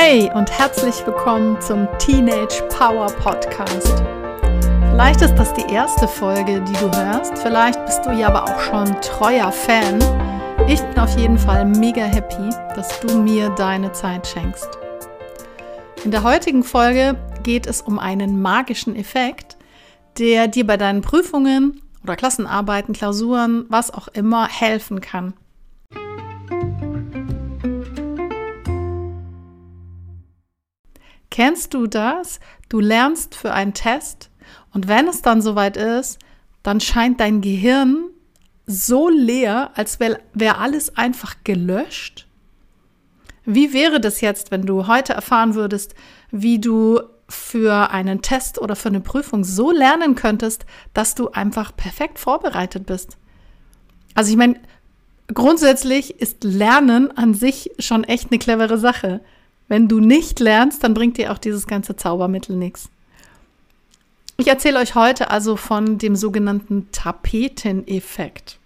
Hey und herzlich willkommen zum Teenage Power Podcast. Vielleicht ist das die erste Folge, die du hörst. Vielleicht bist du ja aber auch schon treuer Fan. Ich bin auf jeden Fall mega happy, dass du mir deine Zeit schenkst. In der heutigen Folge geht es um einen magischen Effekt, der dir bei deinen Prüfungen oder Klassenarbeiten, Klausuren, was auch immer helfen kann. Kennst du das? Du lernst für einen Test und wenn es dann soweit ist, dann scheint dein Gehirn so leer, als wäre wär alles einfach gelöscht. Wie wäre das jetzt, wenn du heute erfahren würdest, wie du für einen Test oder für eine Prüfung so lernen könntest, dass du einfach perfekt vorbereitet bist? Also ich meine, grundsätzlich ist Lernen an sich schon echt eine clevere Sache. Wenn du nicht lernst, dann bringt dir auch dieses ganze Zaubermittel nichts. Ich erzähle euch heute also von dem sogenannten Tapeteneffekt.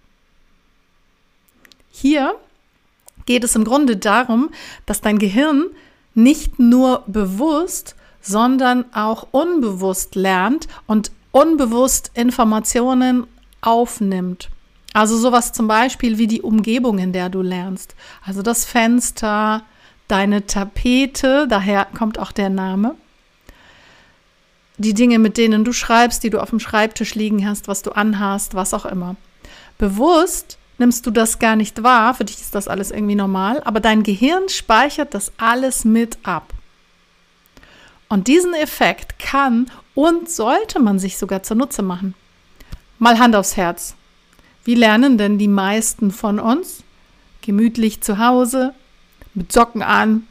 Hier geht es im Grunde darum, dass dein Gehirn nicht nur bewusst, sondern auch unbewusst lernt und unbewusst Informationen aufnimmt. Also sowas zum Beispiel wie die Umgebung, in der du lernst. Also das Fenster, deine Tapete, daher kommt auch der Name. Die Dinge, mit denen du schreibst, die du auf dem Schreibtisch liegen hast, was du anhast, was auch immer. Bewusst nimmst du das gar nicht wahr, für dich ist das alles irgendwie normal, aber dein Gehirn speichert das alles mit ab. Und diesen Effekt kann und sollte man sich sogar zunutze machen. Mal Hand aufs Herz. Wie lernen denn die meisten von uns? Gemütlich zu Hause, mit Socken an,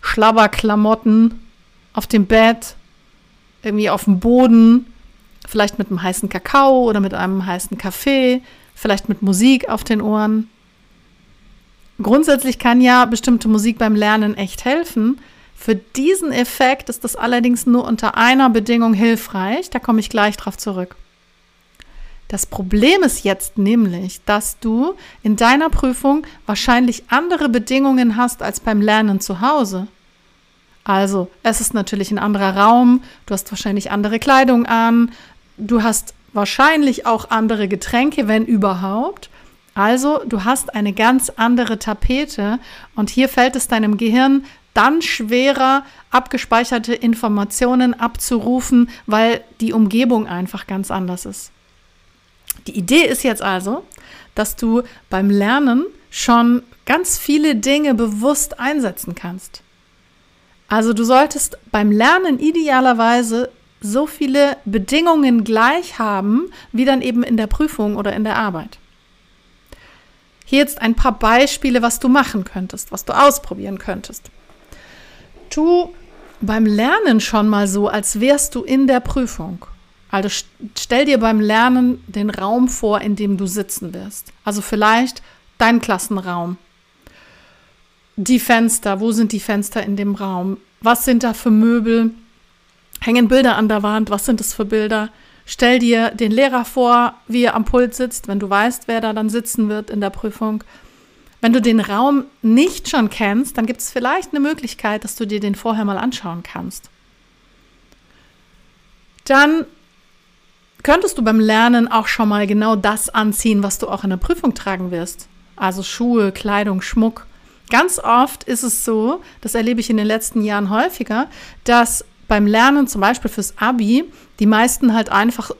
Schlabberklamotten, auf dem Bett, irgendwie auf dem Boden, vielleicht mit einem heißen Kakao oder mit einem heißen Kaffee, vielleicht mit Musik auf den Ohren. Grundsätzlich kann ja bestimmte Musik beim Lernen echt helfen. Für diesen Effekt ist das allerdings nur unter einer Bedingung hilfreich. Da komme ich gleich drauf zurück. Das Problem ist jetzt nämlich, dass du in deiner Prüfung wahrscheinlich andere Bedingungen hast als beim Lernen zu Hause. Also, es ist natürlich ein anderer Raum, du hast wahrscheinlich andere Kleidung an, du hast wahrscheinlich auch andere Getränke, wenn überhaupt. Also, du hast eine ganz andere Tapete und hier fällt es deinem Gehirn dann schwerer, abgespeicherte Informationen abzurufen, weil die Umgebung einfach ganz anders ist. Die Idee ist jetzt also, dass du beim Lernen schon ganz viele Dinge bewusst einsetzen kannst. Also du solltest beim Lernen idealerweise so viele Bedingungen gleich haben, wie dann eben in der Prüfung oder in der Arbeit. Hier jetzt ein paar Beispiele, was du machen könntest, was du ausprobieren könntest. Tu beim Lernen schon mal so, als wärst du in der Prüfung. Also stell dir beim Lernen den Raum vor, in dem du sitzen wirst. Also vielleicht dein Klassenraum. Die Fenster, wo sind die Fenster in dem Raum? Was sind da für Möbel? Hängen Bilder an der Wand? Was sind das für Bilder? Stell dir den Lehrer vor, wie er am Pult sitzt, wenn du weißt, wer da dann sitzen wird in der Prüfung. Wenn du den Raum nicht schon kennst, dann gibt es vielleicht eine Möglichkeit, dass du dir den vorher mal anschauen kannst. Dann könntest du beim Lernen auch schon mal genau das anziehen, was du auch in der Prüfung tragen wirst. Also Schuhe, Kleidung, Schmuck. Ganz oft ist es so, das erlebe ich in den letzten Jahren häufiger, dass beim Lernen, zum Beispiel fürs Abi, die meisten halt einfach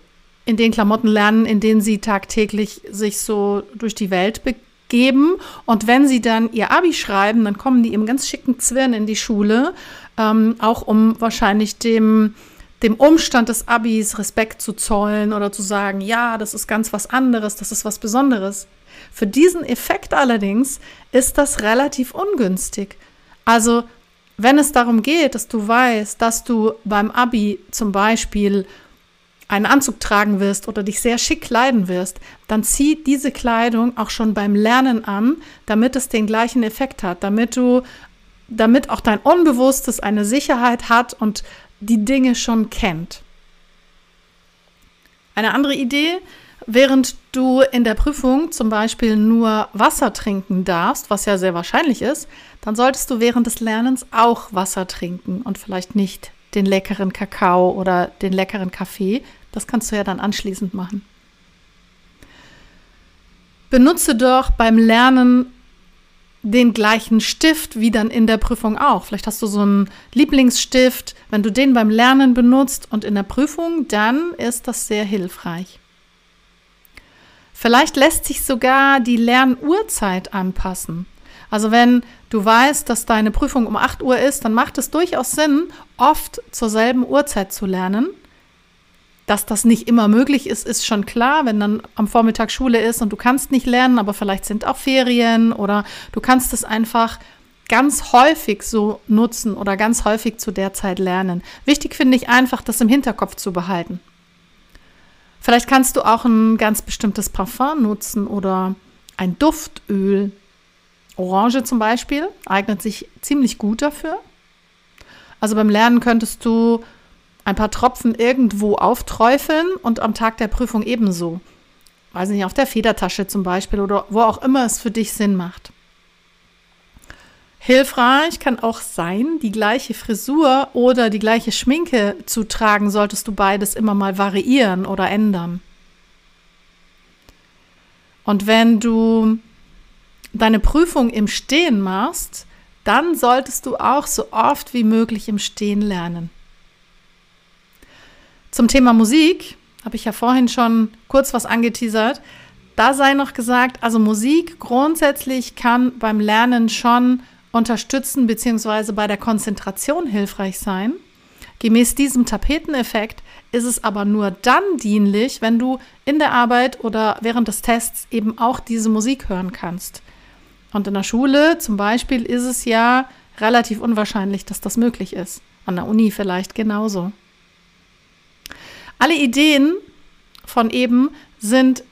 in den Klamotten lernen, in denen sie tagtäglich sich so durch die Welt begeben. Und wenn sie dann ihr Abi schreiben, dann kommen die im ganz schicken Zwirn in die Schule, ähm, auch um wahrscheinlich dem dem Umstand des Abis Respekt zu zollen oder zu sagen, ja, das ist ganz was anderes, das ist was Besonderes. Für diesen Effekt allerdings ist das relativ ungünstig. Also, wenn es darum geht, dass du weißt, dass du beim Abi zum Beispiel einen Anzug tragen wirst oder dich sehr schick kleiden wirst, dann zieh diese Kleidung auch schon beim Lernen an, damit es den gleichen Effekt hat, damit du, damit auch dein Unbewusstes eine Sicherheit hat und die Dinge schon kennt. Eine andere Idee, Während du in der Prüfung zum Beispiel nur Wasser trinken darfst, was ja sehr wahrscheinlich ist, dann solltest du während des Lernens auch Wasser trinken und vielleicht nicht den leckeren Kakao oder den leckeren Kaffee. Das kannst du ja dann anschließend machen. Benutze doch beim Lernen den gleichen Stift wie dann in der Prüfung auch. Vielleicht hast du so einen Lieblingsstift. Wenn du den beim Lernen benutzt und in der Prüfung, dann ist das sehr hilfreich. Vielleicht lässt sich sogar die Lernuhrzeit anpassen. Also wenn du weißt, dass deine Prüfung um 8 Uhr ist, dann macht es durchaus Sinn, oft zur selben Uhrzeit zu lernen. Dass das nicht immer möglich ist, ist schon klar, wenn dann am Vormittag Schule ist und du kannst nicht lernen, aber vielleicht sind auch Ferien oder du kannst es einfach ganz häufig so nutzen oder ganz häufig zu der Zeit lernen. Wichtig finde ich einfach, das im Hinterkopf zu behalten. Vielleicht kannst du auch ein ganz bestimmtes Parfum nutzen oder ein Duftöl. Orange zum Beispiel eignet sich ziemlich gut dafür. Also beim Lernen könntest du ein paar Tropfen irgendwo aufträufeln und am Tag der Prüfung ebenso. Weiß nicht, auf der Federtasche zum Beispiel oder wo auch immer es für dich Sinn macht. Hilfreich kann auch sein, die gleiche Frisur oder die gleiche Schminke zu tragen, solltest du beides immer mal variieren oder ändern. Und wenn du deine Prüfung im Stehen machst, dann solltest du auch so oft wie möglich im Stehen lernen. Zum Thema Musik habe ich ja vorhin schon kurz was angeteasert. Da sei noch gesagt, also Musik grundsätzlich kann beim Lernen schon unterstützen bzw. bei der Konzentration hilfreich sein. Gemäß diesem Tapeteneffekt ist es aber nur dann dienlich, wenn du in der Arbeit oder während des Tests eben auch diese Musik hören kannst. Und in der Schule zum Beispiel ist es ja relativ unwahrscheinlich, dass das möglich ist. An der Uni vielleicht genauso. Alle Ideen von eben sind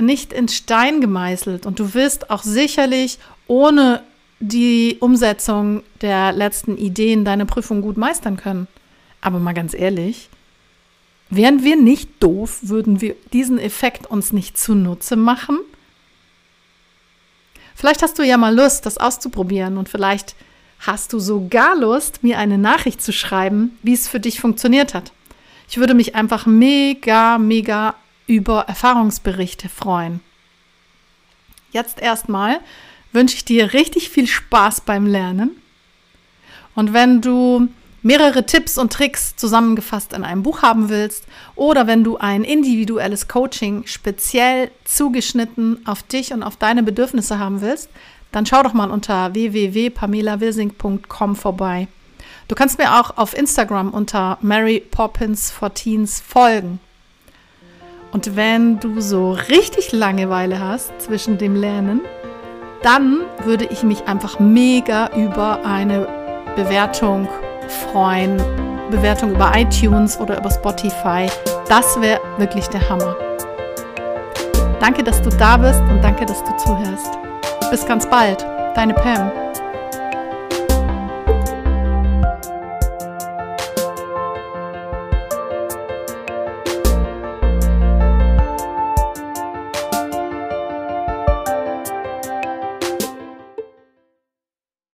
nicht in Stein gemeißelt und du wirst auch sicherlich ohne die Umsetzung der letzten Ideen deine Prüfung gut meistern können. Aber mal ganz ehrlich, wären wir nicht doof, würden wir diesen Effekt uns nicht zunutze machen? Vielleicht hast du ja mal Lust, das auszuprobieren und vielleicht hast du sogar Lust, mir eine Nachricht zu schreiben, wie es für dich funktioniert hat. Ich würde mich einfach mega, mega über Erfahrungsberichte freuen. Jetzt erstmal wünsche ich dir richtig viel Spaß beim Lernen. Und wenn du mehrere Tipps und Tricks zusammengefasst in einem Buch haben willst oder wenn du ein individuelles Coaching speziell zugeschnitten auf dich und auf deine Bedürfnisse haben willst, dann schau doch mal unter www.pamelawilsing.com vorbei. Du kannst mir auch auf Instagram unter Mary Poppins for Teens folgen. Und wenn du so richtig Langeweile hast zwischen dem Lernen, dann würde ich mich einfach mega über eine Bewertung freuen. Bewertung über iTunes oder über Spotify. Das wäre wirklich der Hammer. Danke, dass du da bist und danke, dass du zuhörst. Bis ganz bald. Deine Pam.